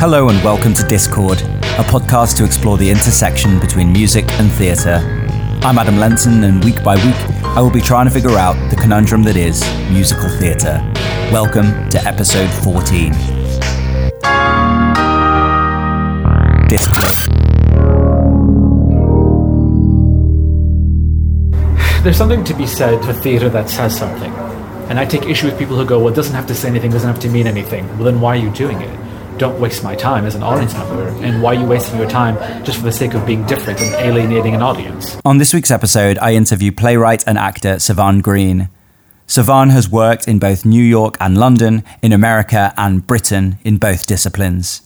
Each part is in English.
Hello and welcome to Discord, a podcast to explore the intersection between music and theatre. I'm Adam Lenson, and week by week, I will be trying to figure out the conundrum that is musical theatre. Welcome to episode 14. Discord. There's something to be said for theatre that says something. And I take issue with people who go, well, it doesn't have to say anything, doesn't have to mean anything. Well, then why are you doing it? Don't waste my time as an audience member. And why are you wasting your time just for the sake of being different and alienating an audience? On this week's episode, I interview playwright and actor Sevan Greene. Sevan has worked in both New York and London, in America and Britain, in both disciplines.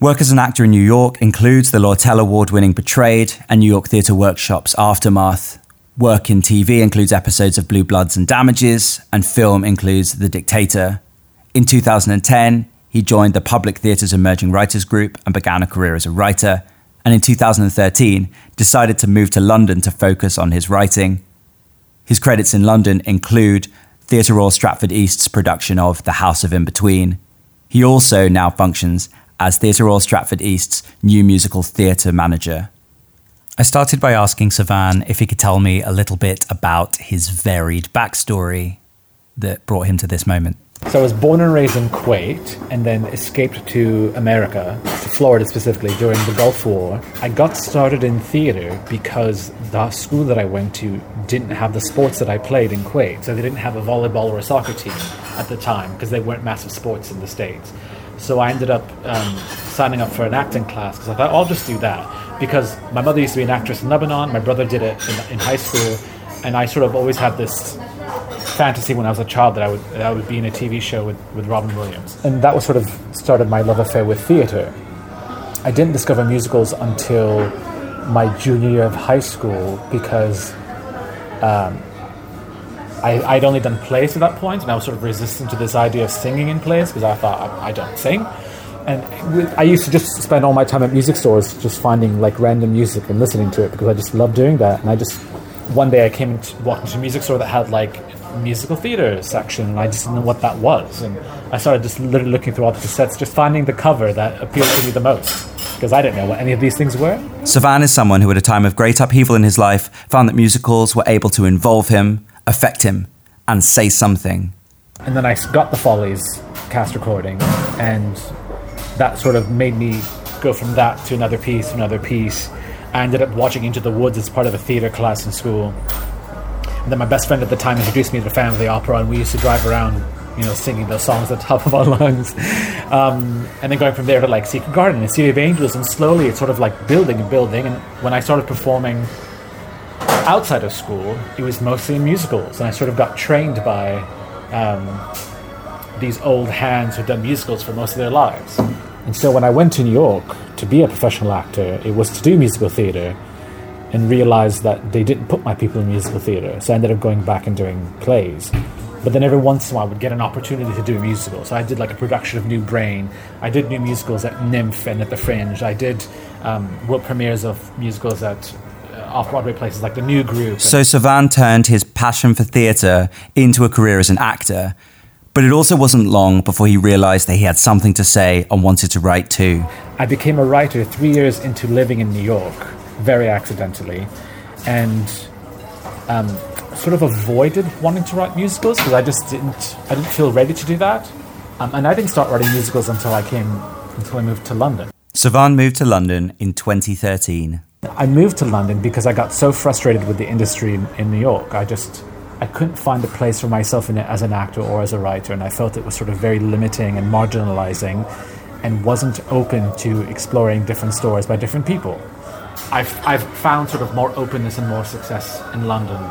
Work as an actor in New York includes the Lortel Award winning Betrayed and New York Theatre Workshop's Aftermath. Work in TV includes episodes of Blue Bloods and Damages, and film includes The Dictator. In 2010, he joined the Public Theatre's Emerging Writers Group and began a career as a writer. And in 2013, decided to move to London to focus on his writing. His credits in London include Theatre Royal Stratford East's production of The House of In Between. He also now functions as Theatre Royal Stratford East's new musical theatre manager. I started by asking Sevan if he could tell me a little bit about his varied backstory that brought him to this moment. So I was born and raised in Kuwait and then escaped to America, to Florida specifically, during the Gulf War. I got started in theater because the school that I went to didn't have the sports that I played in Kuwait. So they didn't have a volleyball or a soccer team at the time because they weren't massive sports in the States. So I ended up um, signing up for an acting class because I thought, I'll just do that because my mother used to be an actress in Lebanon, my brother did it in, in high school, and I sort of always had this fantasy when I was a child that I would that I would be in a TV show with, with Robin Williams. And that was sort of started my love affair with theater. I didn't discover musicals until my junior year of high school because um, I, I'd only done plays at that point, and I was sort of resistant to this idea of singing in plays because I thought I, I don't sing. And I used to just spend all my time at music stores just finding like random music and listening to it because I just loved doing that. And I just, one day I came into, walked into a music store that had like musical theater section and I just didn't know what that was. And I started just literally looking through all the cassettes, just finding the cover that appealed to me the most because I didn't know what any of these things were. Sevan is someone who, at a time of great upheaval in his life, found that musicals were able to involve him, affect him, and say something. And then I got the Follies cast recording and that sort of made me go from that to another piece, to another piece. I ended up watching Into the Woods as part of a theater class in school. And then my best friend at the time introduced me to the Phantom of the Opera, and we used to drive around, you know, singing those songs at the top of our lungs. Um, and then going from there to like Secret Garden and City of Angels, and slowly it's sort of like building and building. And when I started performing outside of school, it was mostly in musicals, and I sort of got trained by um, these old hands who'd done musicals for most of their lives. And so when I went to New York to be a professional actor, it was to do musical theater and realized that they didn't put my people in musical theater. So I ended up going back and doing plays. But then every once in a while I would get an opportunity to do a musical. So I did like a production of New Brain. I did new musicals at NYMF and at the Fringe. I did um, world premieres of musicals at uh, off Broadway places like the New Group. So Sevan turned his passion for theatre into a career as an actor. But it also wasn't long before he realized that he had something to say and wanted to write too. I became a writer three years into living in New York, very accidentally, and um, sort of avoided wanting to write musicals because I just didn't. I didn't feel ready to do that, um, and I didn't start writing musicals until I came until I moved to London. Sevan moved to London in 2013. I moved to London because I got so frustrated with the industry in, in New York. I just I couldn't find a place for myself in it as an actor or as a writer, and I felt it was sort of very limiting and marginalizing and wasn't open to exploring different stories by different people. I've, I've found sort of more openness and more success in London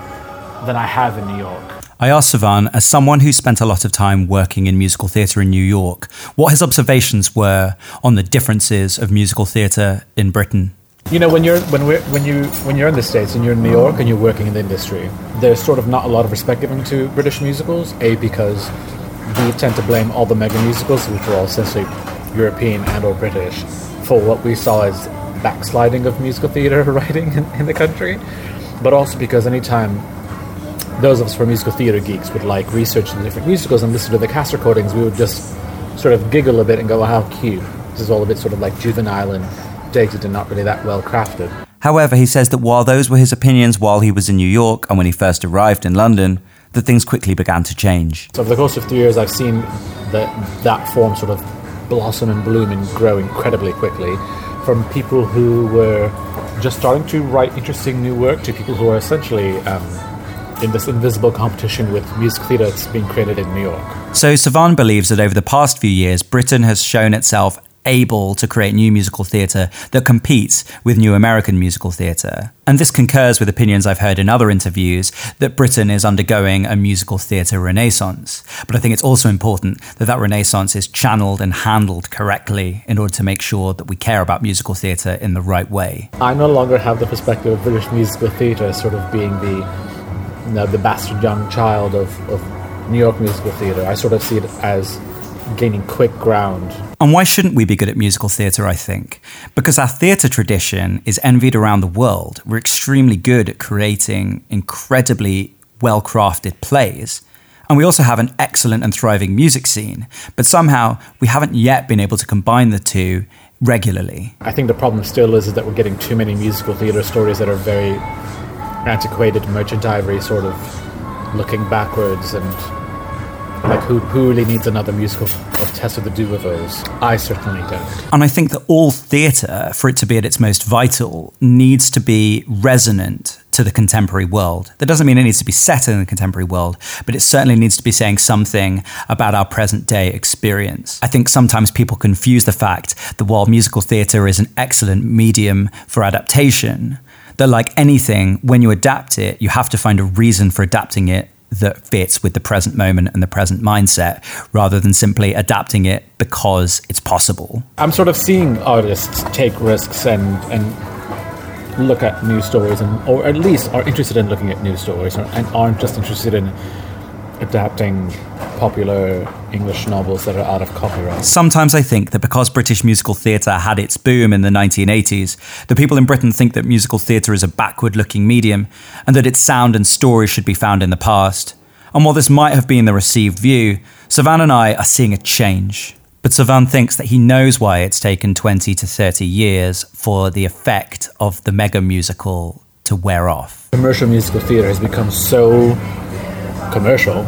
than I have in New York. I asked Sevan, as someone who spent a lot of time working in musical theatre in New York, what his observations were on the differences of musical theatre in Britain you know, when you're when we when you when you're in the states and you're in New York and you're working in the industry, there's sort of not a lot of respect given to British musicals. A because we tend to blame all the mega musicals, which are all essentially European and or British, for what we saw as backsliding of musical theater writing in, in the country. But also because anytime those of us who are musical theater geeks would like research the different musicals and listen to the cast recordings, we would just sort of giggle a bit and go, oh, "How cute." This is all a bit sort of like juvenile and dated and not really that well crafted. However, he says that while those were his opinions while he was in New York and when he first arrived in London, that things quickly began to change. So over the course of three years, I've seen that that form sort of blossom and bloom and grow incredibly quickly from people who were just starting to write interesting new work to people who are essentially um, in this invisible competition with music theatre that's being created in New York. So Sevan believes that over the past few years, Britain has shown itself able to create new musical theatre that competes with new American musical theatre. And this concurs with opinions I've heard in other interviews that Britain is undergoing a musical theatre renaissance. But I think it's also important that that renaissance is channeled and handled correctly in order to make sure that we care about musical theatre in the right way. I no longer have the perspective of British musical theatre as sort of being the you know, the bastard young child of, of New York musical theatre. I sort of see it as gaining quick ground. And why shouldn't we be good at musical theatre, I think? Because our theatre tradition is envied around the world. We're extremely good at creating incredibly well crafted plays. And we also have an excellent and thriving music scene. But somehow we haven't yet been able to combine the two regularly. I think the problem still is, is that we're getting too many musical theatre stories that are very antiquated merchant ivory sort of looking backwards and like who, who really needs another musical of Tess of the those? I certainly don't. And I think that all theatre, for it to be at its most vital, needs to be resonant to the contemporary world. That doesn't mean it needs to be set in the contemporary world, but it certainly needs to be saying something about our present day experience. I think sometimes people confuse the fact that while musical theatre is an excellent medium for adaptation, that like anything, when you adapt it, you have to find a reason for adapting it that fits with the present moment and the present mindset rather than simply adapting it because it's possible. I'm sort of seeing artists take risks and and look at new stories and or at least are interested in looking at new stories and aren't just interested in adapting popular English novels that are out of copyright. Sometimes I think that because British musical theatre had its boom in the 1980s, the people in Britain think that musical theatre is a backward looking medium and that its sound and story should be found in the past. And while this might have been the received view, Sevan and I are seeing a change. But Sevan thinks that he knows why it's taken 20 to 30 years for the effect of the mega musical to wear off. Commercial musical theatre has become so commercial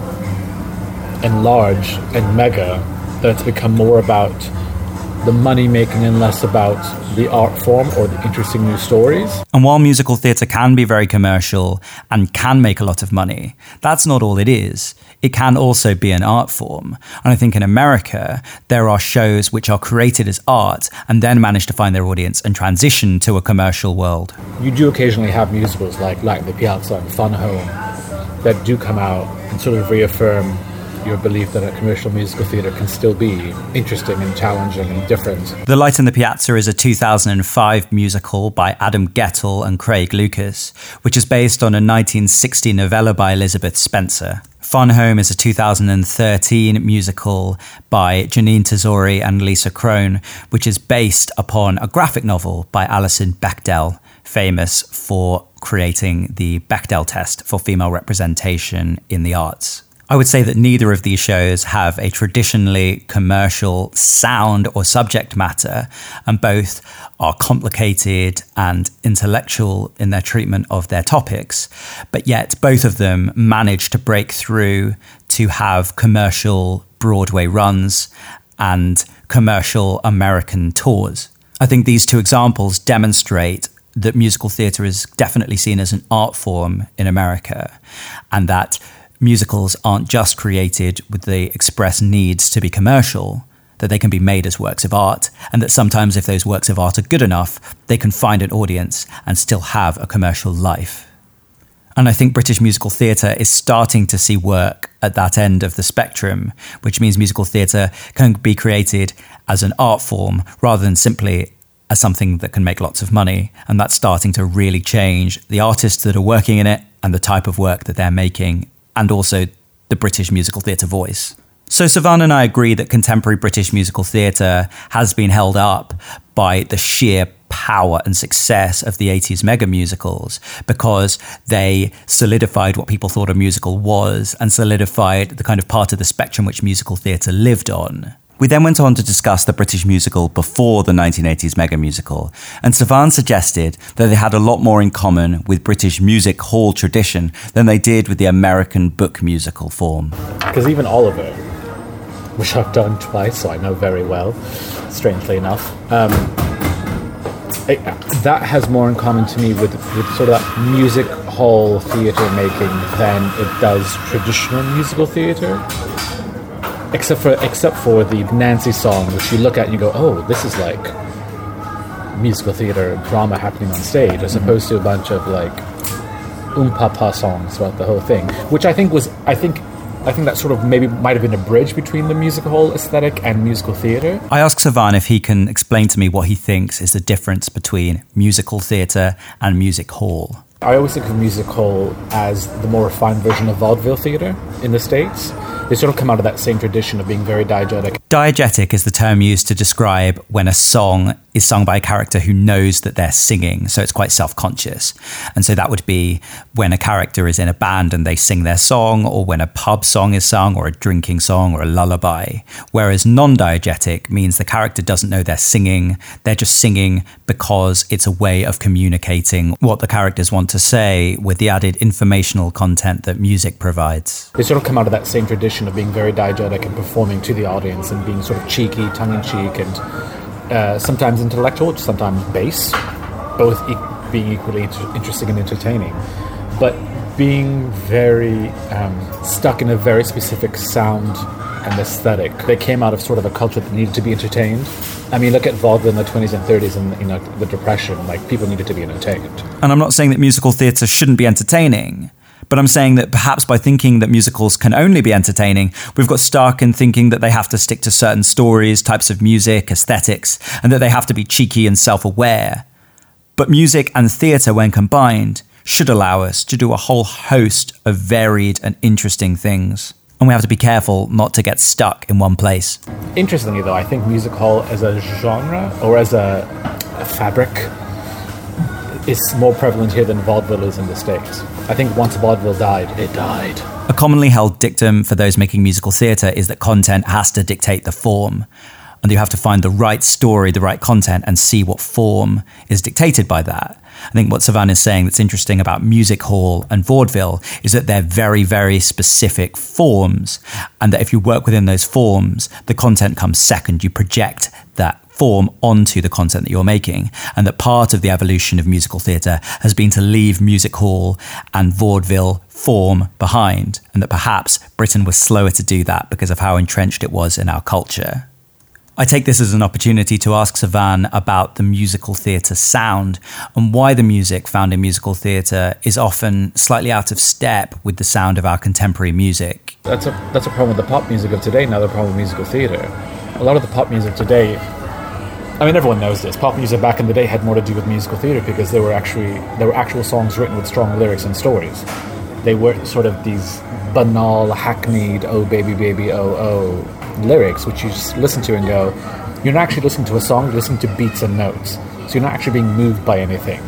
and large and mega that it's become more about the money making and less about the art form or the interesting new stories. And while musical theatre can be very commercial and can make a lot of money, that's not all it is. It can also be an art form. And I think in America, there are shows which are created as art and then manage to find their audience and transition to a commercial world. You do occasionally have musicals like like the Piazza and Fun Home that do come out and sort of reaffirm your belief that a commercial musical theatre can still be interesting and challenging and different. The Light in the Piazza is a 2005 musical by Adam Guettel and Craig Lucas, which is based on a 1960 novella by Elizabeth Spencer. Fun Home is a 2013 musical by Jeanine Tesori and Lisa Kron, which is based upon a graphic novel by Alison Bechdel, famous for creating the Bechdel test for female representation in the arts. I would say that neither of these shows have a traditionally commercial sound or subject matter, and both are complicated and intellectual in their treatment of their topics. But yet, both of them manage to break through to have commercial Broadway runs and commercial American tours. I think these two examples demonstrate that musical theatre is definitely seen as an art form in America, and that musicals aren't just created with the express needs to be commercial, that they can be made as works of art, and that sometimes if those works of art are good enough, they can find an audience and still have a commercial life. And I think British musical theatre is starting to see work at that end of the spectrum, which means musical theatre can be created as an art form rather than simply as something that can make lots of money. And that's starting to really change the artists that are working in it and the type of work that they're making, and also the British musical theatre voice. So, Sevan and I agree that contemporary British musical theatre has been held up by the sheer power and success of the 80s mega musicals because they solidified what people thought a musical was and solidified the kind of part of the spectrum which musical theatre lived on. We then went on to discuss the British musical before the 1980s mega musical, and Sevan suggested that they had a lot more in common with British music hall tradition than they did with the American book musical form. Because even Oliver, which I've done twice, so I know very well, strangely enough, um, it, that has more in common to me with, with sort of that music hall theatre making than it does traditional musical theatre except for except for the Nancy song, which you look at and you go, oh, this is like musical theater drama happening on stage, as mm-hmm. opposed to a bunch of like um songs throughout the whole thing, which I think was I think. I think that sort of maybe might have been a bridge between the music hall aesthetic and musical theatre. I asked Sevan if he can explain to me what he thinks is the difference between musical theatre and music hall. I always think of music hall as the more refined version of vaudeville theatre in the States they sort of come out of that same tradition of being very diegetic. Diegetic is the term used to describe when a song is sung by a character who knows that they're singing, so it's quite self conscious. And so that would be when a character is in a band and they sing their song, or when a pub song is sung, or a drinking song, or a lullaby. Whereas non diegetic means the character doesn't know they're singing, they're just singing because it's a way of communicating what the characters want to say with the added informational content that music provides. They sort of come out of that same tradition of being very diegetic and performing to the audience and being sort of cheeky, tongue in cheek, and uh, sometimes intellectual, sometimes base, both e- being equally inter- interesting and entertaining, but being very um, stuck in a very specific sound and aesthetic. They came out of sort of a culture that needed to be entertained. I mean, look at vaudeville in the 20s and 30s and you know the Depression. Like people needed to be entertained. And I'm not saying that musical theatre shouldn't be entertaining. But I'm saying that perhaps by thinking that musicals can only be entertaining, we've got stuck in thinking that they have to stick to certain stories, types of music, aesthetics, and that they have to be cheeky and self aware. But music and theatre, when combined, should allow us to do a whole host of varied and interesting things. And we have to be careful not to get stuck in one place. Interestingly, though, I think music hall as a genre or as a, a fabric is more prevalent here than vaudeville is in the States. I think once vaudeville died, it died. A commonly held dictum for those making musical theatre is that content has to dictate the form. And you have to find the right story, the right content, and see what form is dictated by that. I think what Sevan is saying that's interesting about music hall and vaudeville is that they're very, very specific forms. And that if you work within those forms, the content comes second. You project that form onto the content that you're making. And that part of the evolution of musical theatre has been to leave music hall and vaudeville form behind. And that perhaps Britain was slower to do that because of how entrenched it was in our culture. I take this as an opportunity to ask Sevan about the musical theatre sound and why the music found in musical theatre is often slightly out of step with the sound of our contemporary music. That's a, that's a problem with the pop music of today, another problem with musical theatre. A lot of the pop music today I mean, everyone knows this. Pop music back in the day had more to do with musical theater because there were actually there were actual songs written with strong lyrics and stories. They weren't sort of these banal, hackneyed "oh baby baby oh oh" lyrics, which you just listen to and go, you're not actually listening to a song, you're listening to beats and notes. So you're not actually being moved by anything.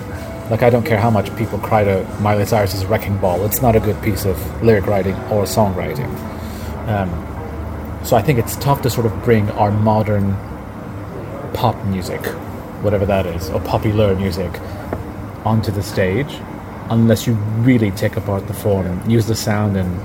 Like I don't care how much people cry to Miley Cyrus's "Wrecking Ball," it's not a good piece of lyric writing or songwriting. Um, so I think it's tough to sort of bring our modern pop music, whatever that is, or popular music, onto the stage, unless you really take apart the form and use the sound and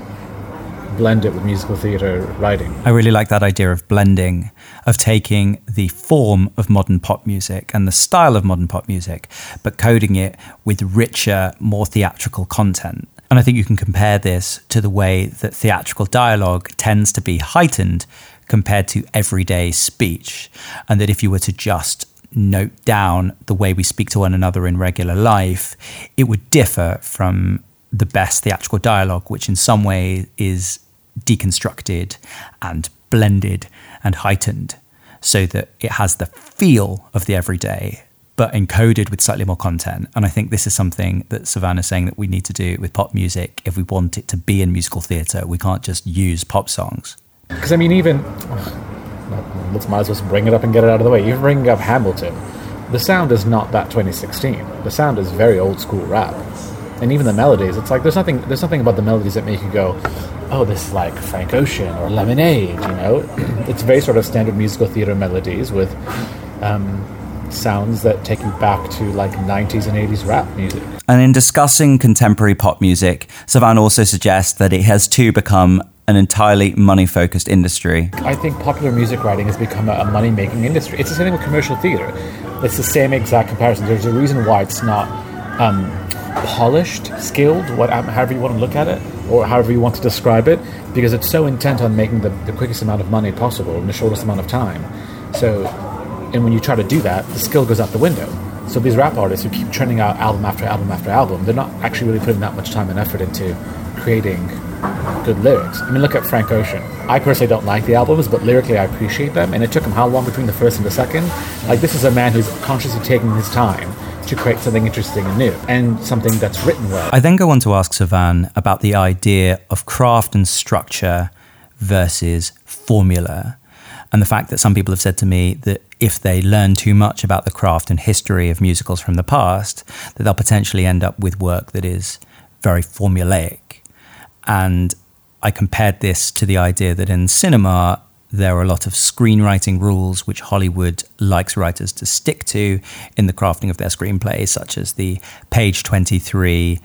blend it with musical theatre writing. I really like that idea of blending, of taking the form of modern pop music and the style of modern pop music, but coding it with richer, more theatrical content. And I think you can compare this to the way that theatrical dialogue tends to be heightened compared to everyday speech. And that if you were to just note down the way we speak to one another in regular life, it would differ from the best theatrical dialogue, which in some way is deconstructed and blended and heightened so that it has the feel of the everyday but encoded with slightly more content. And I think this is something that Savannah's saying that we need to do with pop music if we want it to be in musical theatre. We can't just use pop songs. Because I mean, even let's might as well bring it up and get it out of the way. Even bringing up Hamilton, the sound is not that 2016. The sound is very old school rap. And even the melodies. It's like there's nothing there's nothing about the melodies that make you go, oh, this is like Frank Ocean or Lemonade. You know, it's very sort of standard musical theater melodies with. Um, sounds that take you back to like 90s and 80s rap music. And in discussing contemporary pop music, Sevan also suggests that it has too become an entirely money focused industry. I think popular music writing has become a, money making industry. It's the same thing with commercial theater. It's the same exact comparison. There's a reason why it's not um, polished, skilled, what, um, however you want to look at it, or however you want to describe it, because it's so intent on making the, the quickest amount of money possible in the shortest amount of time. So, and when you try to do that, the skill goes out the window. So these rap artists who keep churning out album after album after album, they're not actually really putting that much time and effort into creating good lyrics. I mean, look at Frank Ocean. I personally don't like the albums, but lyrically I appreciate them. And it took him how long between the first and the second? Like, this is a man who's consciously taking his time to create something interesting and new and something that's written well. I then go on to ask Sevan about the idea of craft and structure versus formula. And the fact that some people have said to me that if they learn too much about the craft and history of musicals from the past, that they'll potentially end up with work that is very formulaic. And I compared this to the idea that in cinema, there are a lot of screenwriting rules which Hollywood likes writers to stick to in the crafting of their screenplays, such as the page 23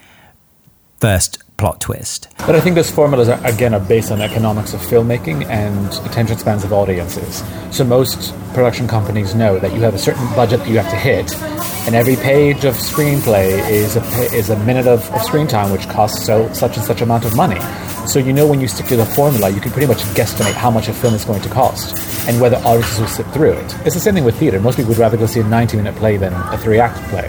first plot twist. But I think those formulas are, again are based on economics of filmmaking and attention spans of audiences. So most production companies know that you have a certain budget that you have to hit, and every page of screenplay is a is a minute of, of screen time, which costs so such and such amount of money. So you know when you stick to the formula, you can pretty much guesstimate how much a film is going to cost and whether audiences will sit through it. It's the same thing with theater. Most people would rather go see a 90-minute play than a three-act play.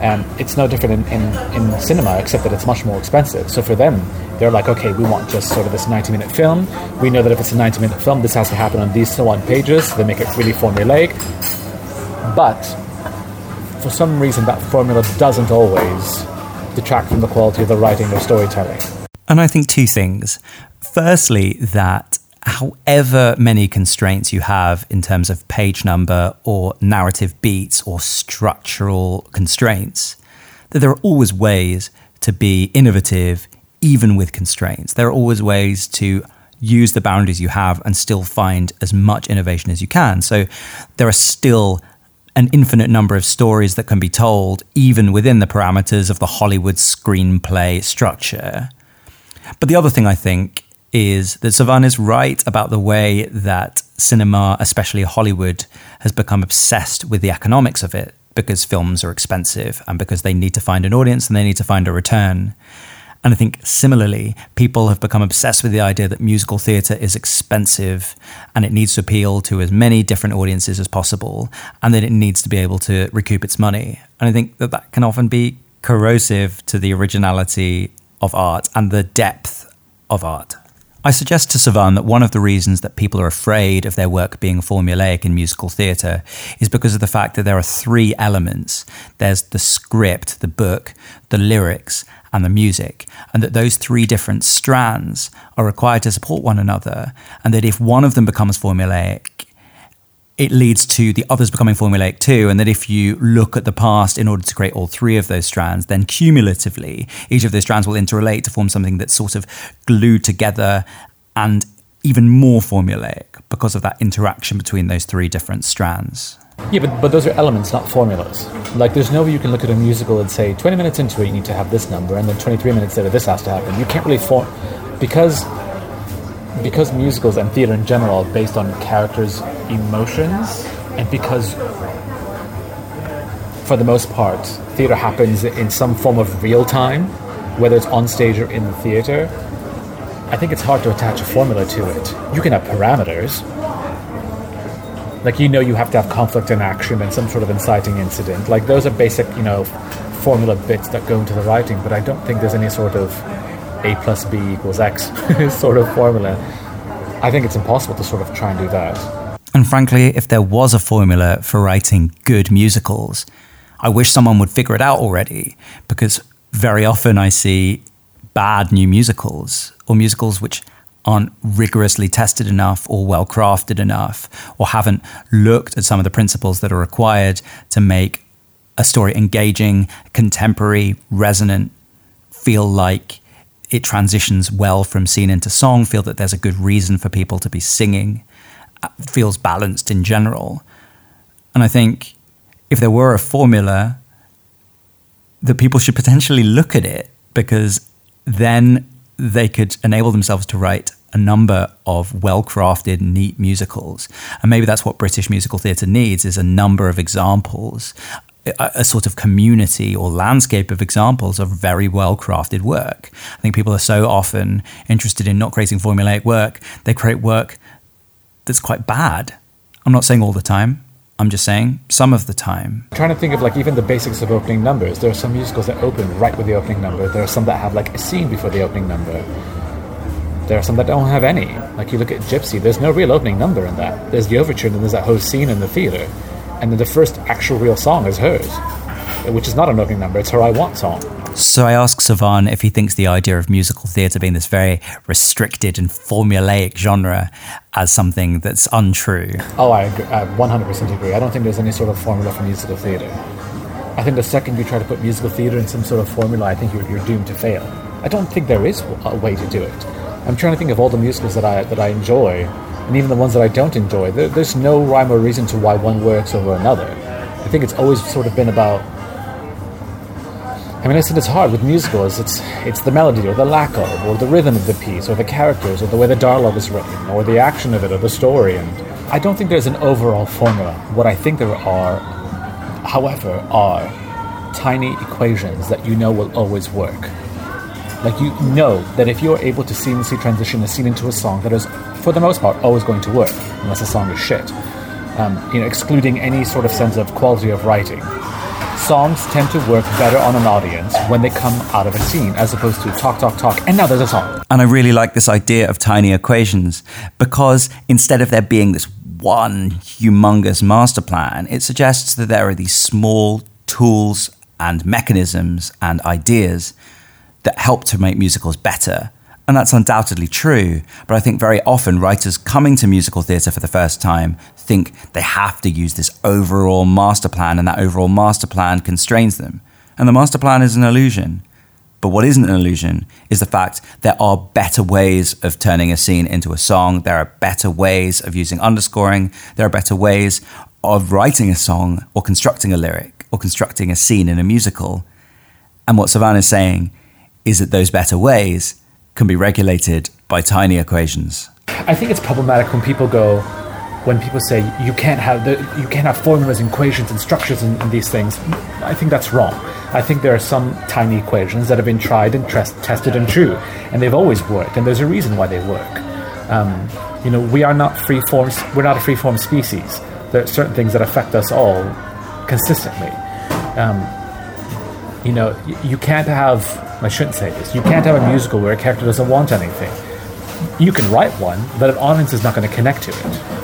And it's no different in, in, in, cinema, except that it's much more expensive. So for them, they're like, okay, we want just sort of this 90 minute film. We know that if it's a 90 minute film, this has to happen on these so on pages. So they make it really formulaic. But for some reason, that formula doesn't always detract from the quality of the writing or storytelling. And I think two things. Firstly, that however many constraints you have in terms of page number or narrative beats or structural constraints, that there are always ways to be innovative even with constraints. There are always ways to use the boundaries you have and still find as much innovation as you can. So there are still an infinite number of stories that can be told even within the parameters of the Hollywood screenplay structure. But the other thing I think is that Sevan is right about the way that cinema, especially Hollywood, has become obsessed with the economics of it because films are expensive and because they need to find an audience and they need to find a return. And I think similarly, people have become obsessed with the idea that musical theatre is expensive and it needs to appeal to as many different audiences as possible and that it needs to be able to recoup its money. And I think that that can often be corrosive to the originality of art and the depth of art. I suggest to Sevan that one of the reasons that people are afraid of their work being formulaic in musical theatre is because of the fact that there are three elements. There's the script, the book, the lyrics, and the music, and that those three different strands are required to support one another, and that if one of them becomes formulaic, it leads to the others becoming formulaic too. And that if you look at the past in order to create all three of those strands, then cumulatively, each of those strands will interrelate to form something that's sort of glued together and even more formulaic because of that interaction between those three different strands. Yeah, but, but those are elements, not formulas. Like, there's no way you can look at a musical and say, 20 minutes into it, you need to have this number, and then 23 minutes later, this has to happen. You can't really form. Because because musicals and theater in general are based on characters' emotions, and because for the most part, theater happens in some form of real time, whether it's on stage or in the theater, I think it's hard to attach a formula to it. You can have parameters. Like, you know, you have to have conflict and action and some sort of inciting incident. Like, those are basic, you know, formula bits that go into the writing, but I don't think there's any sort of a plus B equals X sort of formula. I think it's impossible to sort of try and do that. And frankly, if there was a formula for writing good musicals, I wish someone would figure it out already because very often I see bad new musicals or musicals which aren't rigorously tested enough or well crafted enough or haven't looked at some of the principles that are required to make a story engaging, contemporary, resonant, feel like it transitions well from scene into song, feel that there's a good reason for people to be singing, uh, feels balanced in general. And I think if there were a formula, that people should potentially look at it because then they could enable themselves to write a number of well-crafted, neat musicals, and maybe that's what British musical theatre needs: is a number of examples, a, sort of community or landscape of examples of very well-crafted work. I think people are so often interested in not creating formulaic work; they create work that's quite bad. I'm not saying all the time. I'm just saying some of the time. I'm trying to think of like even the basics of opening numbers. There are some musicals that open right with the opening number. There are some that have like a scene before the opening number. There are some that don't have any. Like you look at Gypsy, there's no real opening number in that. There's the overture and then there's that whole scene in the theater. And then the first actual real song is hers, which is not an opening number, it's her I Want song. So I asked Sevan if he thinks the idea of musical theatre being this very restricted and formulaic genre as something that's untrue. Oh, I, agree. I 100% agree. I don't think there's any sort of formula for musical theatre. I think the second you try to put musical theatre in some sort of formula, I think you're, you're doomed to fail. I don't think there is a way to do it. I'm trying to think of all the musicals that I that I enjoy, and even the ones that I don't enjoy. There, there's no rhyme or reason to why one works over another. I think it's always sort of been about I mean, I said it's hard with musicals. It's it's the melody or the lack of, or the rhythm of the piece, or the characters, or the way the dialogue is written, or the action of it, or the story. And I don't think there's an overall formula. What I think there are, however, are tiny equations that you know will always work. Like you know that if you're able to seamlessly transition a scene into a song, that is, for the most part, always going to work, unless the song is shit. Um, you know, excluding any sort of sense of quality of writing songs tend to work better on an audience when they come out of a scene as opposed to talk, talk, talk, and now there's a song. And I really like this idea of tiny equations because instead of there being this one humongous master plan, it suggests that there are these small tools and mechanisms and ideas that help to make musicals better. And that's undoubtedly true. But I think very often writers coming to musical theatre for the first time think they have to use this overall master plan, and that overall master plan constrains them. And the master plan is an illusion. But what isn't an illusion is the fact there are better ways of turning a scene into a song. There are better ways of using underscoring. There are better ways of writing a song or constructing a lyric or constructing a scene in a musical. And what Savannah is saying is that those better ways can be regulated by tiny equations. I think it's problematic when people go, when people say you can't have the, you can't have formulas, and equations, and structures in, in, these things. I think that's wrong. I think there are some tiny equations that have been tried and tested and true, and they've always worked, and there's a reason why they work. Um, you know, we are not free forms. We're not a free form species. There are certain things that affect us all consistently. Um, you know, you can't have I shouldn't say this. You can't have a musical where a character doesn't want anything. You can write one, but an audience is not going to connect to it.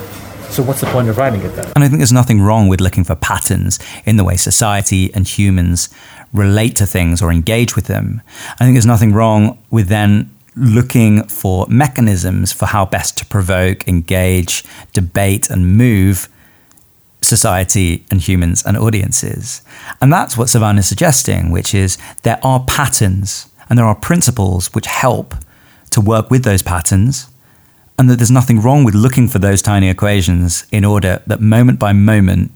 So what's the point of writing it then? And I think there's nothing wrong with looking for patterns in the way society and humans relate to things or engage with them. I think there's nothing wrong with then looking for mechanisms for how best to provoke, engage, debate, and move society and humans and audiences. And that's what Sevan is suggesting, which is there are patterns and there are principles which help to work with those patterns, and that there's nothing wrong with looking for those tiny equations in order that moment by moment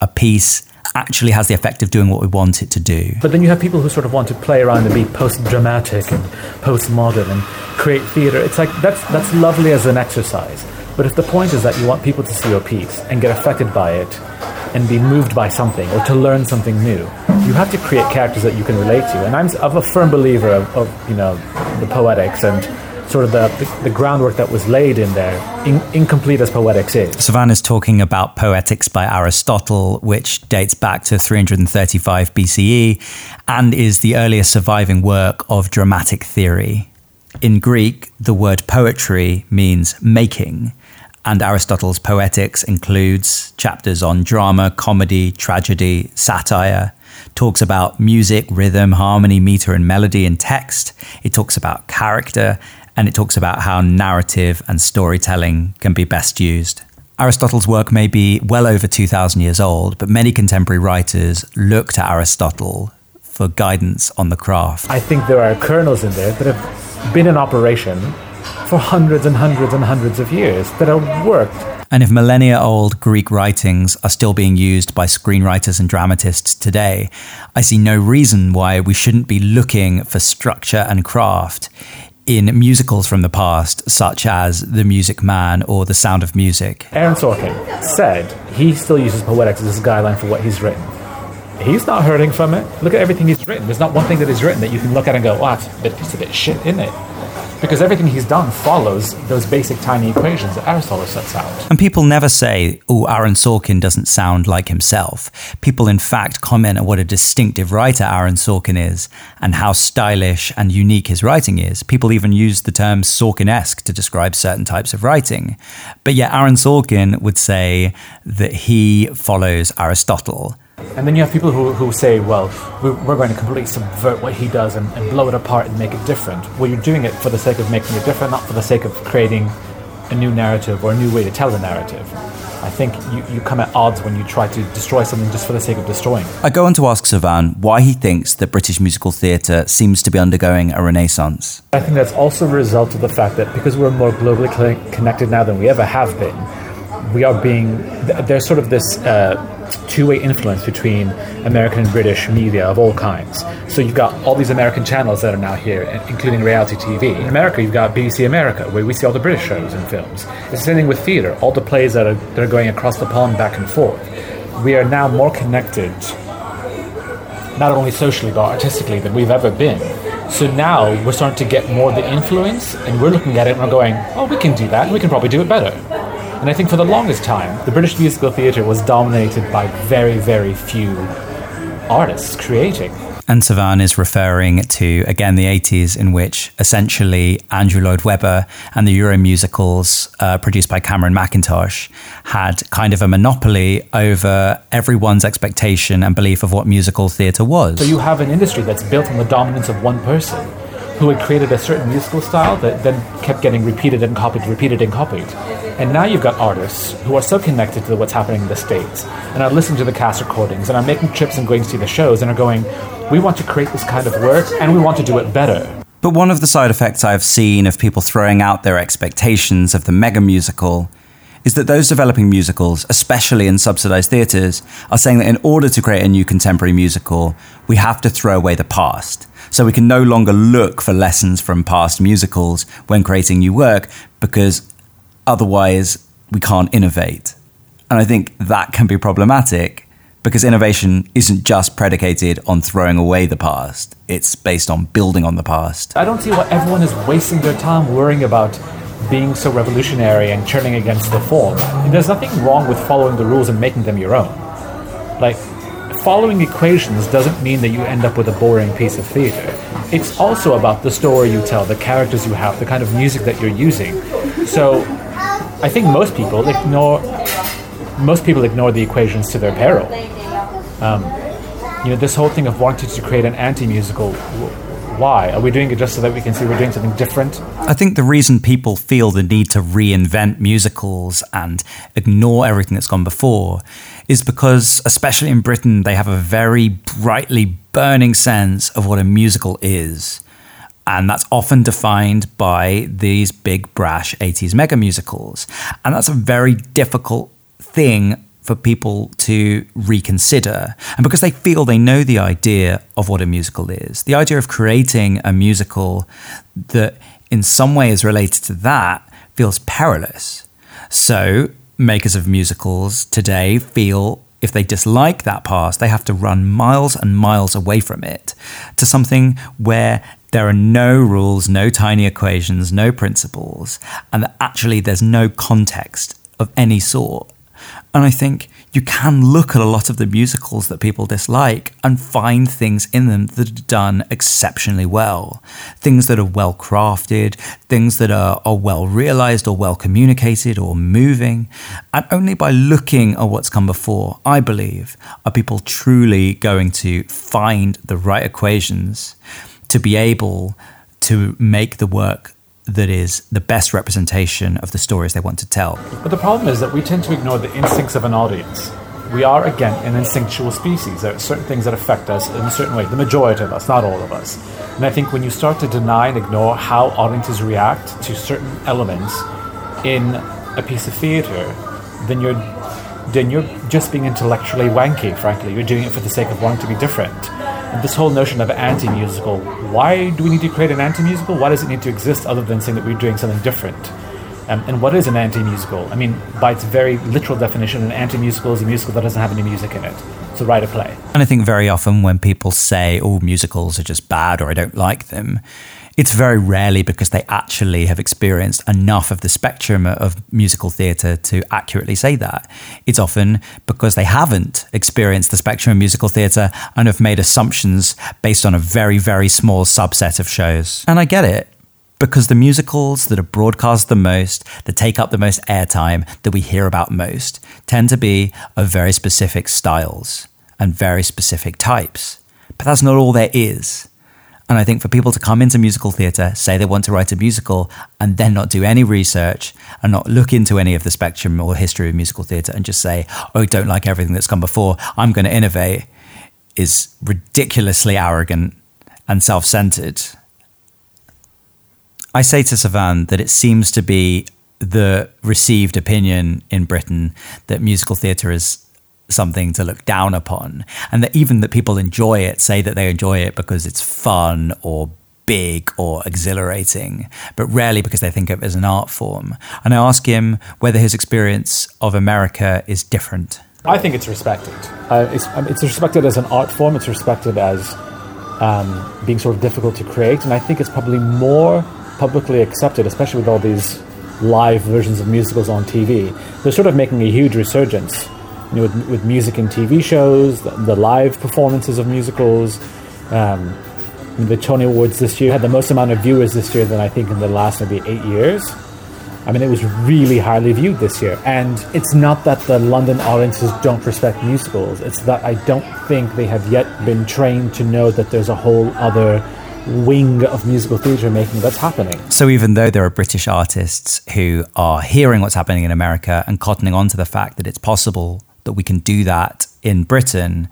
a piece actually has the effect of doing what we want it to do. But then you have people who sort of want to play around and be post dramatic and post modern and create theater. It's like that's that's lovely as an exercise. But if the point is that you want people to see your piece and get affected by it and be moved by something or to learn something new, you have to create characters that you can relate to. And I'm, I'm a firm believer of, of, you know the poetics and sort of the, the, the, groundwork that was laid in there, in, incomplete as poetics is. Sevan is talking about Poetics by Aristotle, which dates back to 335 BCE and is the earliest surviving work of dramatic theory. In Greek, the word poetry means making, and Aristotle's Poetics includes chapters on drama, comedy, tragedy, satire, talks about music, rhythm, harmony, meter, and melody in text. It talks about character, and it talks about how narrative and storytelling can be best used. Aristotle's work may be well over 2,000 years old, but many contemporary writers look to Aristotle for guidance on the craft. I think there are kernels in there that have been in operation for hundreds and hundreds and hundreds of years that have worked. And if millennia old Greek writings are still being used by screenwriters and dramatists today, I see no reason why we shouldn't be looking for structure and craft in musicals from the past, such as The Music Man or The Sound of Music. Aaron Sorkin said he still uses poetics as a guideline for what he's written. He's not hurting from it. Look at everything he's written. There's not one thing that he's written that you can look at and go, "Wow, it's a bit, it's a bit shit, isn't it?" Because everything he's done follows those basic tiny equations that Aristotle sets out. And people never say, oh, Aaron Sorkin doesn't sound like himself. People, in fact, comment on what a distinctive writer Aaron Sorkin is and how stylish and unique his writing is. People even use the term Sorkin esque to describe certain types of writing. But yet, Aaron Sorkin would say that he follows Aristotle and then you have people who, who say, well, we're going to completely subvert what he does and, and blow it apart and make it different. Well, you're doing it for the sake of making it different, not for the sake of creating a new narrative or a new way to tell the narrative. I think you, you come at odds when you try to destroy something just for the sake of destroying. I go on to ask Sevan why he thinks that British musical theatre seems to be undergoing a renaissance. I think that's also a result of the fact that because we're more globally connected now than we ever have been, we are being, there's sort of this. Uh, two-way influence between American and British media of all kinds. So you've got all these American channels that are now here, including reality TV. In America, you've got BBC America, where we see all the British shows and films. It's the same thing with theater. All the plays that are that are going across the pond back and forth. We are now more connected, not only socially but artistically, than we've ever been. So now we're starting to get more the influence, and we're looking at it and we're going, "Oh, we can do that. And we can probably do it better." And I think for the longest time, the British musical theatre was dominated by very, very few artists creating. And Sevan is referring to, again, the 80s, in which essentially Andrew Lloyd Webber and the Euro musicals uh, produced by Cameron Mackintosh had kind of a monopoly over everyone's expectation and belief of what musical theatre was. So you have an industry that's built on the dominance of one person who had created a certain musical style that then kept getting repeated and copied, repeated and copied. And now you've got artists who are so connected to what's happening in the States and are listening to the cast recordings and are making trips and going to see the shows and are going, we want to create this kind of work and we want to do it better. But one of the side effects I've seen of people throwing out their expectations of the mega musical is that those developing musicals, especially in subsidized theatres, are saying that in order to create a new contemporary musical, we have to throw away the past. So we can no longer look for lessons from past musicals when creating new work because Otherwise, we can't innovate. And I think that can be problematic because innovation isn't just predicated on throwing away the past, it's based on building on the past. I don't see why everyone is wasting their time worrying about being so revolutionary and turning against the form. There's nothing wrong with following the rules and making them your own. Like, following equations doesn't mean that you end up with a boring piece of theater. It's also about the story you tell, the characters you have, the kind of music that you're using. So, I think most people ignore most people ignore the equations to their peril. Um, you know, this whole thing of wanting to create an anti-musical. Why are we doing it just so that we can see we're doing something different? I think the reason people feel the need to reinvent musicals and ignore everything that's gone before is because, especially in Britain, they have a very brightly burning sense of what a musical is. And that's often defined by these big, brash 80s mega musicals. And that's a very difficult thing for people to reconsider. And because they feel they know the idea of what a musical is, the idea of creating a musical that in some way is related to that feels perilous. So, makers of musicals today feel if they dislike that past, they have to run miles and miles away from it to something where there are no rules, no tiny equations, no principles, and that actually there's no context of any sort. And I think you can look at a lot of the musicals that people dislike and find things in them that are done exceptionally well. Things that are well crafted, things that are, are well realized or well communicated or moving. And only by looking at what's come before, I believe, are people truly going to find the right equations to be able to make the work that is the best representation of the stories they want to tell. But the problem is that we tend to ignore the instincts of an audience. we are again an instinctual species. There are certain things that affect us in a certain way. The majority of us, not all of us. And I think when you start to deny and ignore how audiences react to certain elements in a piece of theater, then you're then you're just being intellectually wanky. Frankly, you're doing it for the sake of wanting to be different. This whole notion of anti-musical. Why do we need to create an anti-musical? Why does it need to exist other than saying that we're doing something different? Um, and what is an anti-musical? I mean, by its very literal definition, an anti-musical is a musical that doesn't have any music in it. A write a play. And I think very often when people say, "Oh, musicals are just bad" or "I don't like them," it's very rarely because they actually have experienced enough of the spectrum of musical theatre to accurately say that. It's often because they haven't experienced the spectrum of musical theatre and have made assumptions based on a very, very small subset of shows. And I get it because the musicals that are broadcast the most, that take up the most airtime, that we hear about most, tend to be of very specific styles and very specific types. But that's not all there is. And I think for people to come into musical theatre, say they want to write a musical, and then not do any research and not look into any of the spectrum or history of musical theatre and just say, oh, don't like everything that's come before, I'm going to innovate, is ridiculously arrogant and self centered. I say to Sevan that it seems to be the received opinion in Britain that musical theatre is something to look down upon, and that even that people enjoy it, say that they enjoy it because it's fun or big or exhilarating, but rarely because they think of it as an art form. And I ask him whether his experience of America is different. I think it's respected. Uh, it's, um, it's respected as an art form. It's respected as um, being sort of difficult to create, and I think it's probably more publicly accepted, especially with all these live versions of musicals on TV. They're sort of making a huge resurgence you know, with, with music and TV shows, the, the live performances of musicals. Um, the Tony Awards this year had the most amount of viewers this year than I think in the last maybe eight years. I mean, it was really highly viewed this year. And it's not that the London audiences don't respect musicals, it's that I don't think they have yet been trained to know that there's a whole other wing of musical theatre making that's happening. So even though there are British artists who are hearing what's happening in America and cottoning on to the fact that it's possible that we can do that in Britain,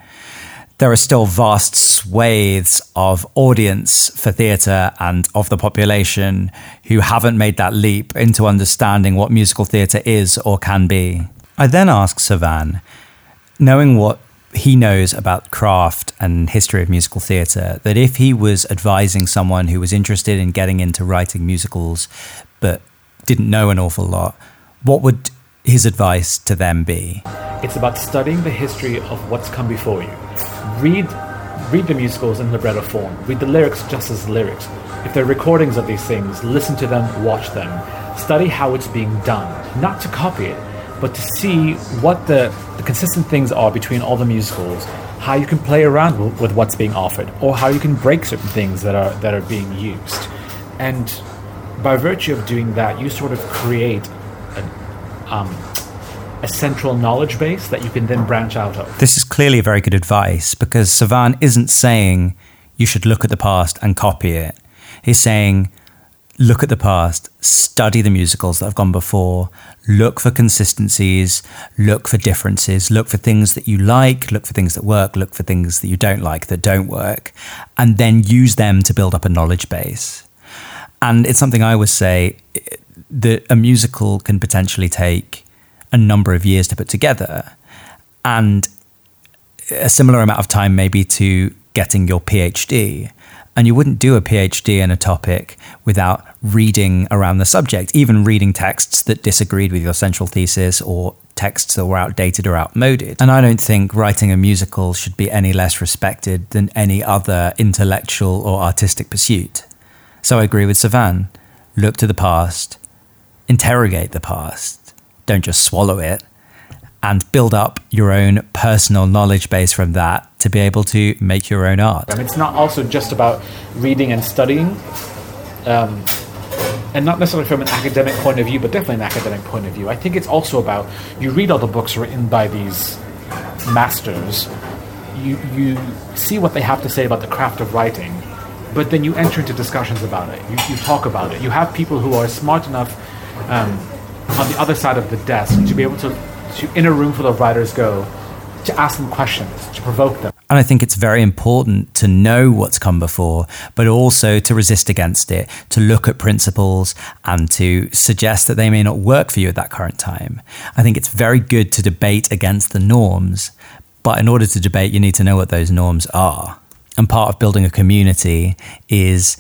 there are still vast swathes of audience for theatre and of the population who haven't made that leap into understanding what musical theatre is or can be. I then ask Sevan, knowing what he knows about craft and history of musical theatre, that if he was advising someone who was interested in getting into writing musicals but didn't know an awful lot, what would his advice to them be? It's about studying the history of what's come before you. Read read the musicals in libretto form. Read the lyrics just as lyrics. If there are recordings of these things, listen to them, watch them. Study how it's being done. Not to copy it, but to see what the, the consistent things are between all the musicals, how you can play around with, with what's being offered, or how you can break certain things that are that are being used. And by virtue of doing that, you sort of create um, a central knowledge base that you can then branch out of. This is clearly very good advice because Sevan isn't saying you should look at the past and copy it. He's saying look at the past, study the musicals that have gone before, look for consistencies, look for differences, look for things that you like, look for things that work, look for things that you don't like that don't work, and then use them to build up a knowledge base. And it's something I always say that a musical can potentially take a number of years to put together and a similar amount of time maybe to getting your PhD. And you wouldn't do a PhD in a topic without reading around the subject, even reading texts that disagreed with your central thesis or texts that were outdated or outmoded. And I don't think writing a musical should be any less respected than any other intellectual or artistic pursuit. So I agree with Sevan. Look to the past, interrogate the past, don't just swallow it and build up your own personal knowledge base from that to be able to make your own art. It's not also just about reading and studying, um, and not necessarily from an academic point of view, but definitely an academic point of view. I think it's also about you read all the books written by these masters, you you see what they have to say about the craft of writing, but then you enter into discussions about it. You, you talk about it. You have people who are smart enough. Um, on the other side of the desk to be able to, to in a room full of writers go to ask them questions, to provoke them. And I think it's very important to know what's come before, but also to resist against it, to look at principles and to suggest that they may not work for you at that current time. I think it's very good to debate against the norms, but in order to debate, you need to know what those norms are. And part of building a community is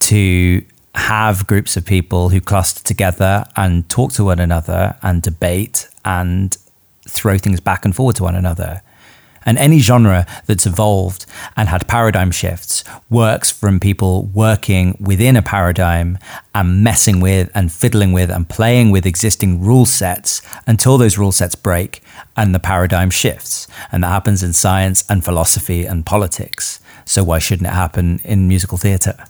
to have groups of people who cluster together and talk to one another and debate and throw things back and forward to one another. And any genre that's evolved and had paradigm shifts works from people working within a paradigm and messing with and fiddling with and playing with existing rule sets until those rule sets break and the paradigm shifts. And that happens in science and philosophy and politics. So why shouldn't it happen in musical theatre?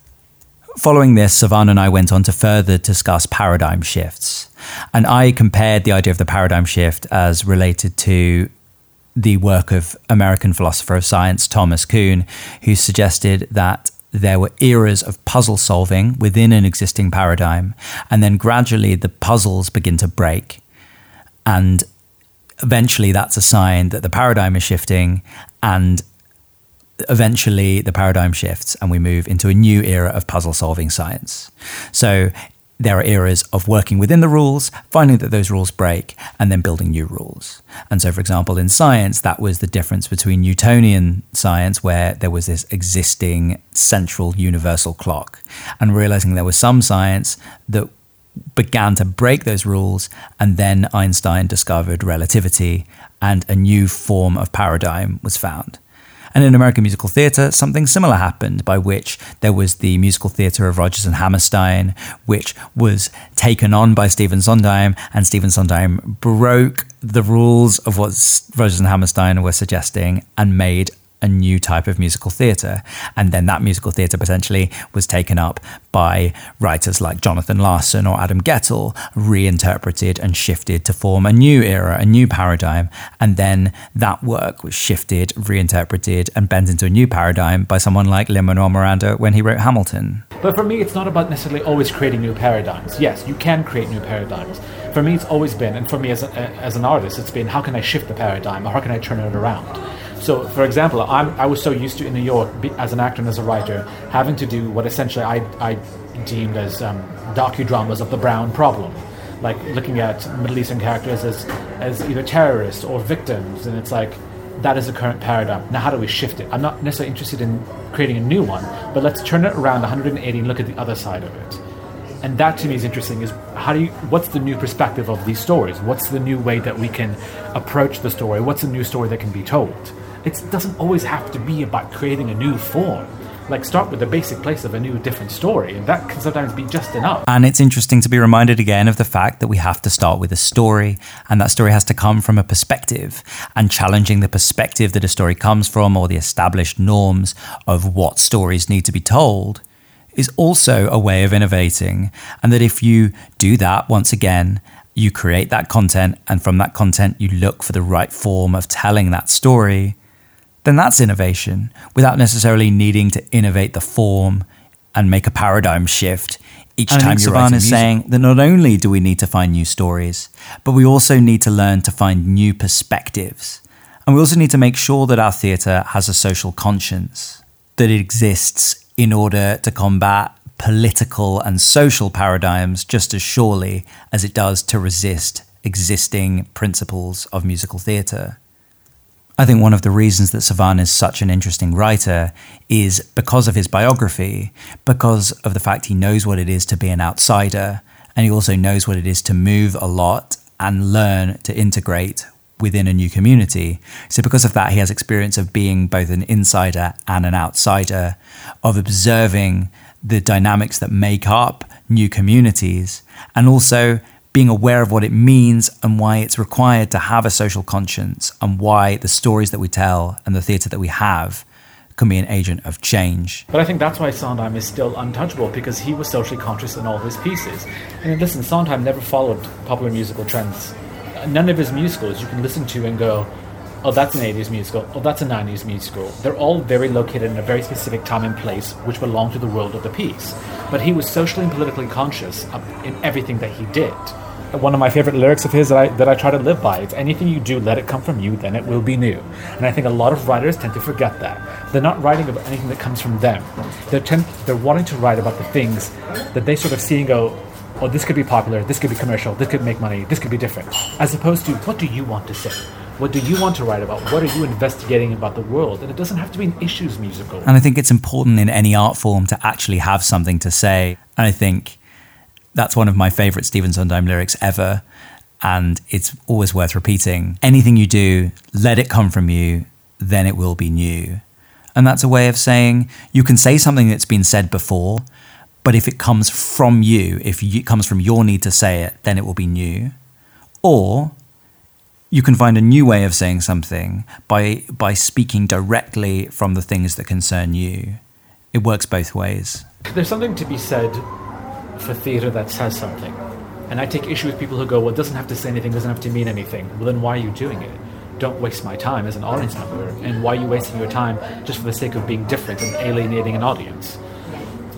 Following this, Sevan and I went on to further discuss paradigm shifts. And I compared the idea of the paradigm shift as related to the work of American philosopher of science Thomas Kuhn, who suggested that there were eras of puzzle solving within an existing paradigm, and then gradually the puzzles begin to break. And eventually that's a sign that the paradigm is shifting, and eventually the paradigm shifts and we move into a new era of puzzle solving science. So there are eras of working within the rules, finding that those rules break, and then building new rules. And so, for example, in science, that was the difference between Newtonian science, where there was this existing central universal clock, and realizing there was some science that began to break those rules, and then Einstein discovered relativity, and a new form of paradigm was found. And in American musical theatre, something similar happened, by which there was the musical theatre of Rodgers and Hammerstein, which was taken on by Stephen Sondheim, and Stephen Sondheim broke the rules of what Rodgers and Hammerstein were suggesting and made a new type of musical theatre. And then that musical theatre potentially was taken up by writers like Jonathan Larson or Adam Guettel, reinterpreted and shifted to form a new era, a new paradigm. And then that work was shifted, reinterpreted, and bent into a new paradigm by someone like Lin Manuel Miranda when he wrote Hamilton. But for me, it's not about necessarily always creating new paradigms. Yes, you can create new paradigms. For me, it's always been, and for me as, a, as an artist, it's been how can I shift the paradigm or how can I turn it around? So, for example, I'm, I was so used to in New York as an actor and as a writer having to do what essentially I, I deemed as um, docudramas of the Brown problem, like looking at Middle Eastern characters as, as either terrorists or victims, and it's like that is the current paradigm. Now, how do we shift it? I'm not necessarily interested in creating a new one, but let's turn it around 180 and look at the other side of it. And that to me is interesting. Is how do you? What's the new perspective of these stories? What's the new way that we can approach the story? What's the new story that can be told? It doesn't always have to be about creating a new form. Like start with the basic place of a new, different story, and that can sometimes be just enough. And it's interesting to be reminded again of the fact that we have to start with a story, and that story has to come from a perspective, and challenging the perspective that a story comes from or the established norms of what stories need to be told is also a way of innovating. And that if you do that once again, you create that content, and from that content, you look for the right form of telling that story, then that's innovation without necessarily needing to innovate the form and make a paradigm shift each and time you're Sevan is saying that not only do we need to find new stories, but we also need to learn to find new perspectives. And we also need to make sure that our theatre has a social conscience, that it exists in order to combat political and social paradigms just as surely as it does to resist existing principles of musical theatre. I think one of the reasons that Sevan is such an interesting writer is because of his biography, because of the fact he knows what it is to be an outsider, and he also knows what it is to move a lot and learn to integrate within a new community. So, because of that, he has experience of being both an insider and an outsider, of observing the dynamics that make up new communities, and also being aware of what it means and why it's required to have a social conscience and why the stories that we tell and the theatre that we have can be an agent of change. But I think that's why Sondheim is still untouchable because he was socially conscious in all his pieces. And listen, Sondheim never followed popular musical trends. None of his musicals you can listen to and go, oh, that's an 80s musical, oh, that's a 90s musical. They're all very located in a very specific time and place which belong to the world of the piece. But he was socially and politically conscious in everything that he did. one of my favorite lyrics of his that I that I try to live by. It's anything you do, let it come from you, then it will be new. And I think a lot of writers tend to forget that. They're not writing about anything that comes from them. They're tend, they're wanting to write about the things that they sort of see and go, oh, this could be popular, this could be commercial, this could make money, this could be different. As opposed to, what do you want to say? What do you want to write about? What are you investigating about the world? And it doesn't have to be an issues musical. And I think it's important in any art form to actually have something to say. And I think that's one of my favorite Stephen Sondheim lyrics ever. And it's always worth repeating. Anything you do, let it come from you, then it will be new. And that's a way of saying you can say something that's been said before, but if it comes from you, if it comes from your need to say it, then it will be new. Or you can find a new way of saying something by by speaking directly from the things that concern you. It works both ways. There's something to be said for theatre that says something. And I take issue with people who go, well, it doesn't have to say anything, doesn't have to mean anything. Well, then why are you doing it? Don't waste my time as an audience member. And why are you wasting your time just for the sake of being different and alienating an audience?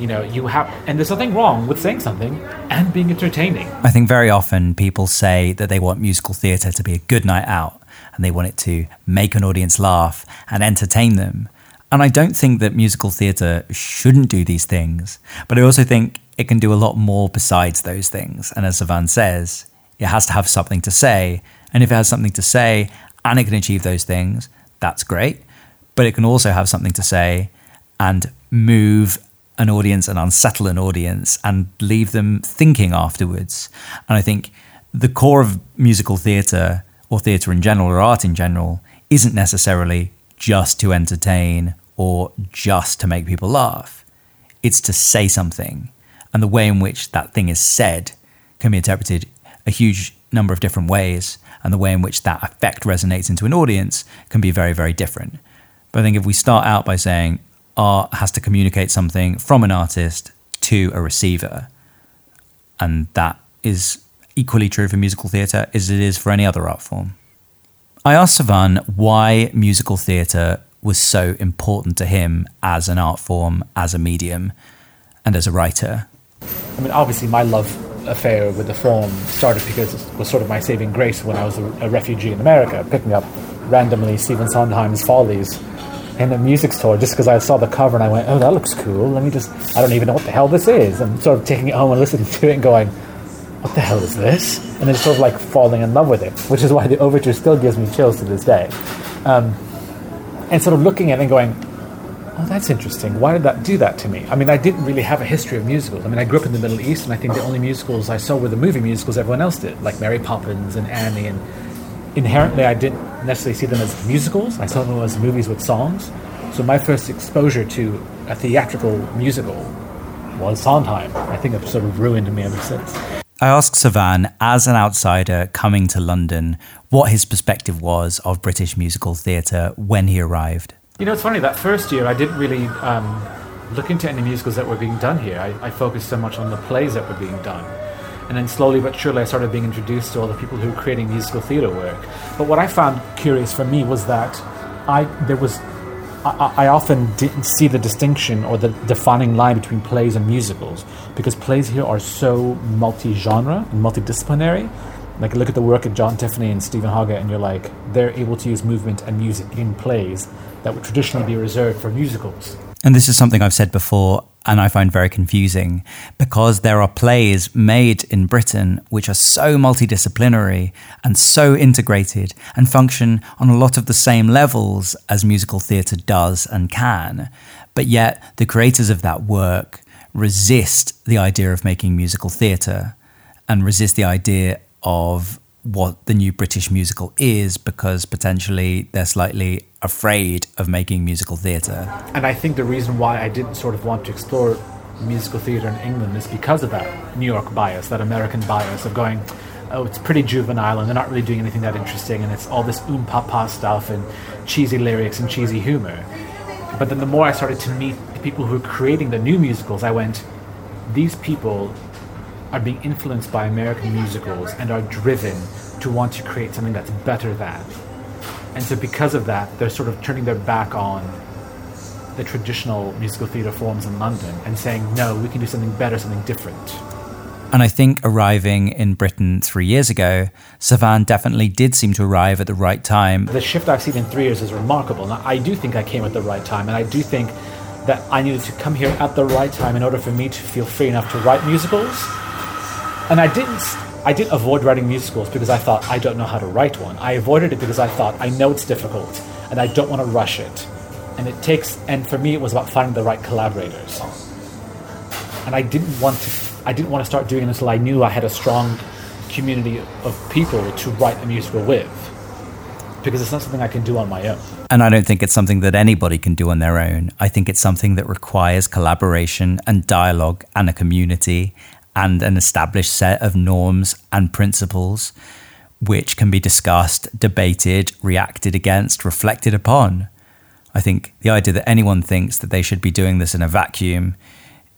You know, you have, and there's nothing wrong with saying something and being entertaining. I think very often people say that they want musical theatre to be a good night out and they want it to make an audience laugh and entertain them. And I don't think that musical theatre shouldn't do these things, but I also think it can do a lot more besides those things. And as Sevan says, it has to have something to say. And if it has something to say and it can achieve those things, that's great. But it can also have something to say and move an audience and unsettle an audience and leave them thinking afterwards. And I think the core of musical theatre or theatre in general or art in general isn't necessarily just to entertain or just to make people laugh. It's to say something. And the way in which that thing is said can be interpreted a huge number of different ways. And the way in which that effect resonates into an audience can be very, very different. But I think if we start out by saying, art has to communicate something from an artist to a receiver. And that is equally true for musical theatre as it is for any other art form. I asked Sevan why musical theatre was so important to him as an art form, as a medium, and as a writer. I mean, obviously, my love affair with the form started because it was sort of my saving grace when I was a, a refugee in America, picking up randomly Stephen Sondheim's Follies in a music store just because I saw the cover and I went, oh, that looks cool. Let me just, I don't even know what the hell this is. And sort of taking it home and listening to it and going, what the hell is this? And then sort of like falling in love with it, which is why the overture still gives me chills to this day. Um, and sort of looking at it and going, oh, that's interesting. Why did that do that to me? I mean, I didn't really have a history of musicals. I mean, I grew up in the Middle East, and I think the only musicals I saw were the movie musicals everyone else did, like Mary Poppins and Annie and inherently I didn't necessarily see them as musicals. I saw them as movies with songs. So my first exposure to a theatrical musical was Sondheim. I think it sort of ruined me ever since. I asked Sevan, as an outsider coming to London, what his perspective was of British musical theatre when he arrived. You know, it's funny, that first year I didn't really um, look into any musicals that were being done here. I, I focused so much on the plays that were being done. And then slowly but surely, I started being introduced to all the people who were creating musical theatre work. But what I found curious for me was that I there was I, I, often didn't see the distinction or the defining line between plays and musicals because plays here are so multi-genre and multidisciplinary. Like look at the work of John Tiffany and Steven Hoggett, and you're like they're able to use movement and music in plays that would traditionally be reserved for musicals. And this is something I've said before and I find very confusing because there are plays made in Britain which are so multidisciplinary and so integrated and function on a lot of the same levels as musical theatre does and can. But yet, the creators of that work resist the idea of making musical theatre and resist the idea of what the new British musical is because potentially they're slightly afraid of making musical theatre. And I think the reason why I didn't sort of want to explore musical theatre in England is because of that New York bias, that American bias of going, oh, it's pretty juvenile and they're not really doing anything that interesting and it's all this oom papa stuff and cheesy lyrics and cheesy humor. But then the more I started to meet the people who were creating the new musicals, I went, these people are being influenced by American musicals and are driven to want to create something that's better than. And so, because of that, they're sort of turning their back on the traditional musical theatre forms in London and saying, no, we can do something better, something different. And I think arriving in Britain three years ago, Sevan definitely did seem to arrive at the right time. The shift I've seen in three years is remarkable. Now, I do think I came at the right time, and I do think that I needed to come here at the right time in order for me to feel free enough to write musicals. And I didn't I didn't avoid writing musicals because I thought I don't know how to write one. I avoided it because I thought I know it's difficult and I don't want to rush it. And it takes and for me it was about finding the right collaborators. And I didn't want to I didn't want to start doing it until I knew I had a strong community of people to write a musical with. Because it's not something I can do on my own. And I don't think it's something that anybody can do on their own. I think it's something that requires collaboration and dialogue and a community and an established set of norms and principles which can be discussed, debated, reacted against, reflected upon. I think the idea that anyone thinks that they should be doing this in a vacuum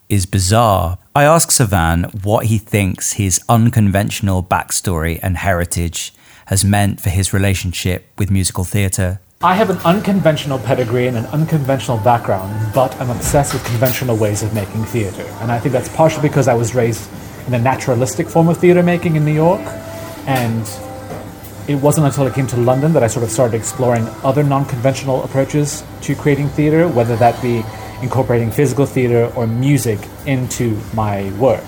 is bizarre. I ask Sevan what he thinks his unconventional backstory and heritage has meant for his relationship with musical theatre. I have an unconventional pedigree and an unconventional background, but I'm obsessed with conventional ways of making theater. And I think that's partially because I was raised in a naturalistic form of theater making in New York. And it wasn't until I came to London that I sort of started exploring other non conventional approaches to creating theater, whether that be incorporating physical theater or music into my work.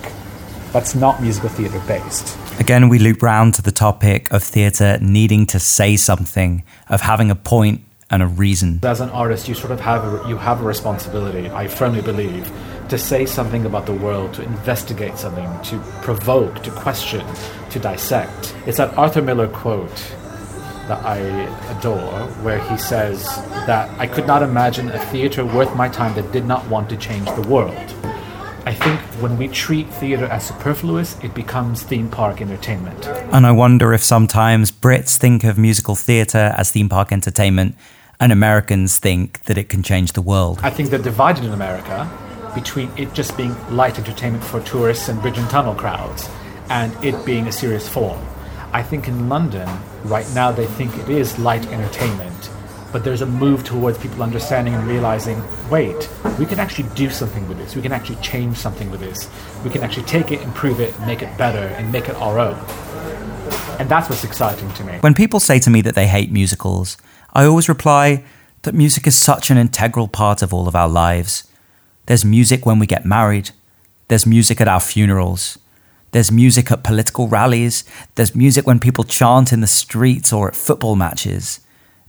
That's not musical theater based. Again, we loop round to the topic of theatre needing to say something, of having a point and a reason. As an artist, you sort of have a, you have a responsibility. I firmly believe to say something about the world, to investigate something, to provoke, to question, to dissect. It's that Arthur Miller quote that I adore, where he says that I could not imagine a theatre worth my time that did not want to change the world. I think when we treat theatre as superfluous, it becomes theme park entertainment. And I wonder if sometimes Brits think of musical theatre as theme park entertainment and Americans think that it can change the world. I think they're divided in America between it just being light entertainment for tourists and bridge and tunnel crowds and it being a serious form. I think in London, right now, they think it is light entertainment but there's a move towards people understanding and realizing wait, we can actually do something with this. We can actually change something with this. We can actually take it, improve it, make it better, and make it our own. And that's what's exciting to me. When people say to me that they hate musicals, I always reply that music is such an integral part of all of our lives. There's music when we get married, there's music at our funerals. There's music at political rallies. There's music when people chant in the streets or at football matches.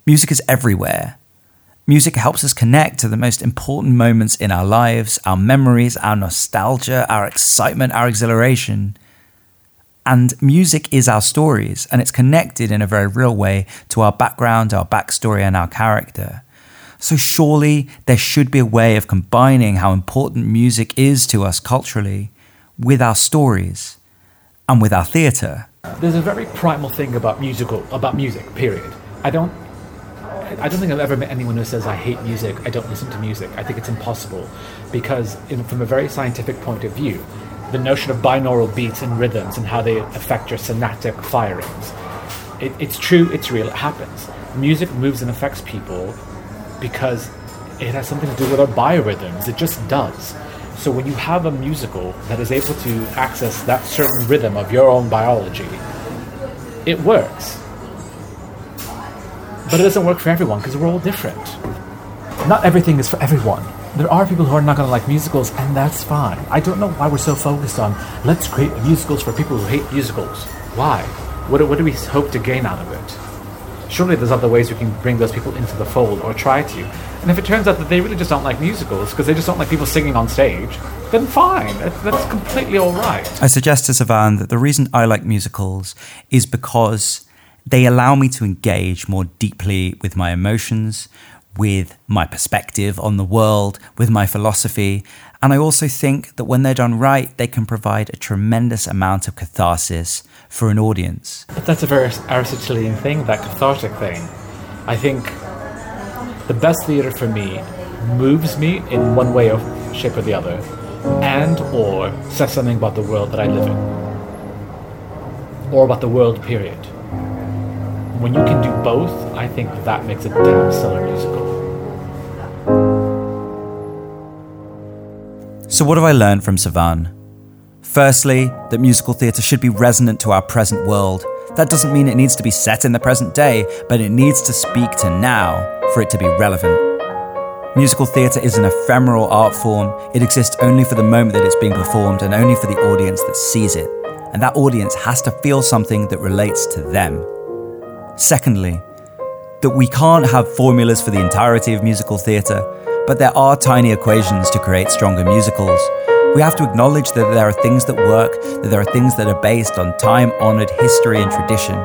Music is everywhere. Music helps us connect to the most important moments in our lives, our memories, our nostalgia, our excitement, our exhilaration. And music is our stories, and it's connected in a very real way to our background, our backstory, and our character. So, surely there should be a way of combining how important music is to us culturally with our stories and with our theatre. There's a very primal thing about musical, about music, period. I don't I don't think I've ever met anyone who says I hate music, I don't listen to music. I think it's impossible because, in, from a very scientific point of view, the notion of binaural beats and rhythms and how they affect your synaptic firings. It, it's true, it's real, it happens. Music moves and affects people because it has something to do with our biorhythms. It just does. So when you have a musical that is able to access that certain rhythm of your own biology, it works. But it doesn't work for everyone because we're all different. Not everything is for everyone. There are people who are not going to like musicals, and that's fine. I don't know why we're so focused on let's create musicals for people who hate musicals. Why? What, what do we hope to gain out of it? Surely there's other ways we can bring those people into the fold or try to. And if it turns out that they really just don't like musicals because they just don't like people singing on stage, then fine. That's, that's completely all right. I suggest to Sevan that the reason I like musicals is because they allow me to engage more deeply with my emotions, with my perspective on the world, with my philosophy. And I also think that when they're done right, they can provide a tremendous amount of catharsis for an audience. That's a very Aristotelian thing, that cathartic thing. I think the best theater for me moves me in one way or shape or the other, and or says something about the world that I live in, or about the world period when you can do both, I think that makes a damn stellar musical. So, what have I learned from Sevan? Firstly, that musical theatre should be resonant to our present world. That doesn't mean it needs to be set in the present day, but it needs to speak to now for it to be relevant. Musical theatre is an ephemeral art form. It exists only for the moment that it's being performed and only for the audience that sees it. And that audience has to feel something that relates to them. Secondly, that we can't have formulas for the entirety of musical theatre, but there are tiny equations to create stronger musicals. We have to acknowledge that there are things that work, that there are things that are based on time honoured history and tradition,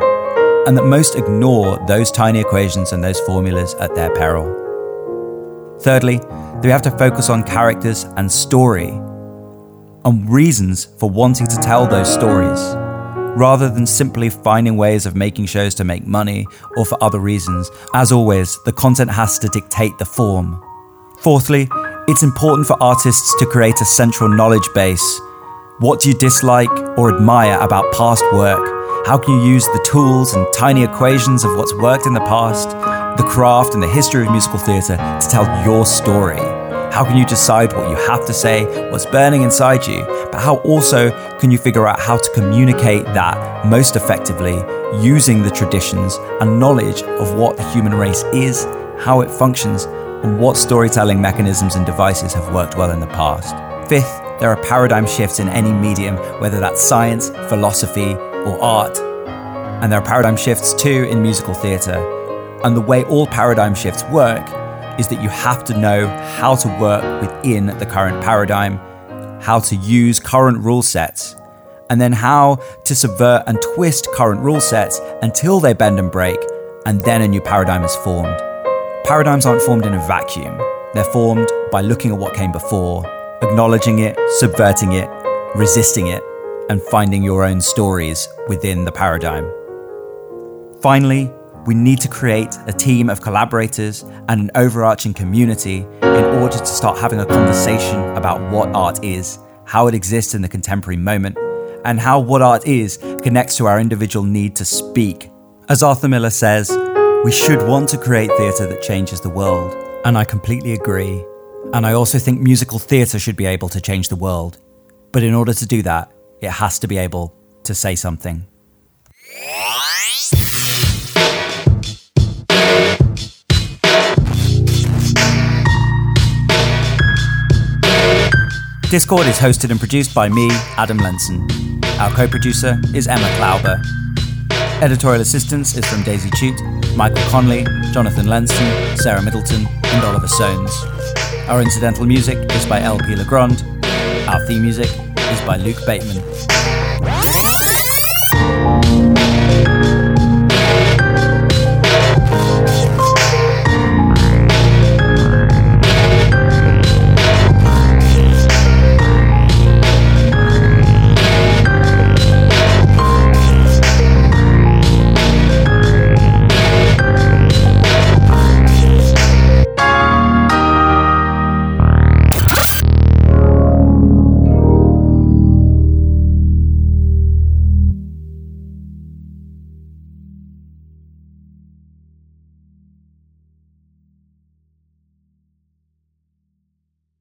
and that most ignore those tiny equations and those formulas at their peril. Thirdly, that we have to focus on characters and story, on reasons for wanting to tell those stories, rather than simply finding ways of making shows to make money or for other reasons. As always, the content has to dictate the form. Fourthly, it's important for artists to create a central knowledge base. What do you dislike or admire about past work? How can you use the tools and tiny equations of what's worked in the past, the craft and the history of musical theatre to tell your story? How can you decide what you have to say, what's burning inside you, but how also can you figure out how to communicate that most effectively using the traditions and knowledge of what the human race is, how it functions, and what storytelling mechanisms and devices have worked well in the past. Fifth, there are paradigm shifts in any medium, whether that's science, philosophy, or art. And there are paradigm shifts too in musical theatre. And the way all paradigm shifts work is that you have to know how to work within the current paradigm, how to use current rule sets, and then how to subvert and twist current rule sets until they bend and break, and then a new paradigm is formed. Paradigms aren't formed in a vacuum. They're formed by looking at what came before, acknowledging it, subverting it, resisting it, and finding your own stories within the paradigm. Finally, we need to create a team of collaborators and an overarching community in order to start having a conversation about what art is, how it exists in the contemporary moment, and how what art is connects to our individual need to speak. As Arthur Miller says, we should want to create theatre that changes the world, and I completely agree. And I also think musical theatre should be able to change the world. But in order to do that, it has to be able to say something. Discord is hosted and produced by me, Adam Lenson. Our co producer is Emma Klauber. Editorial assistance is from Daisy Chute, Michael Conley, Jonathan Lenson, Sarah Middleton, and Oliver Soanes. Our incidental music is by LP Legrand. Our theme music is by Luke Bateman.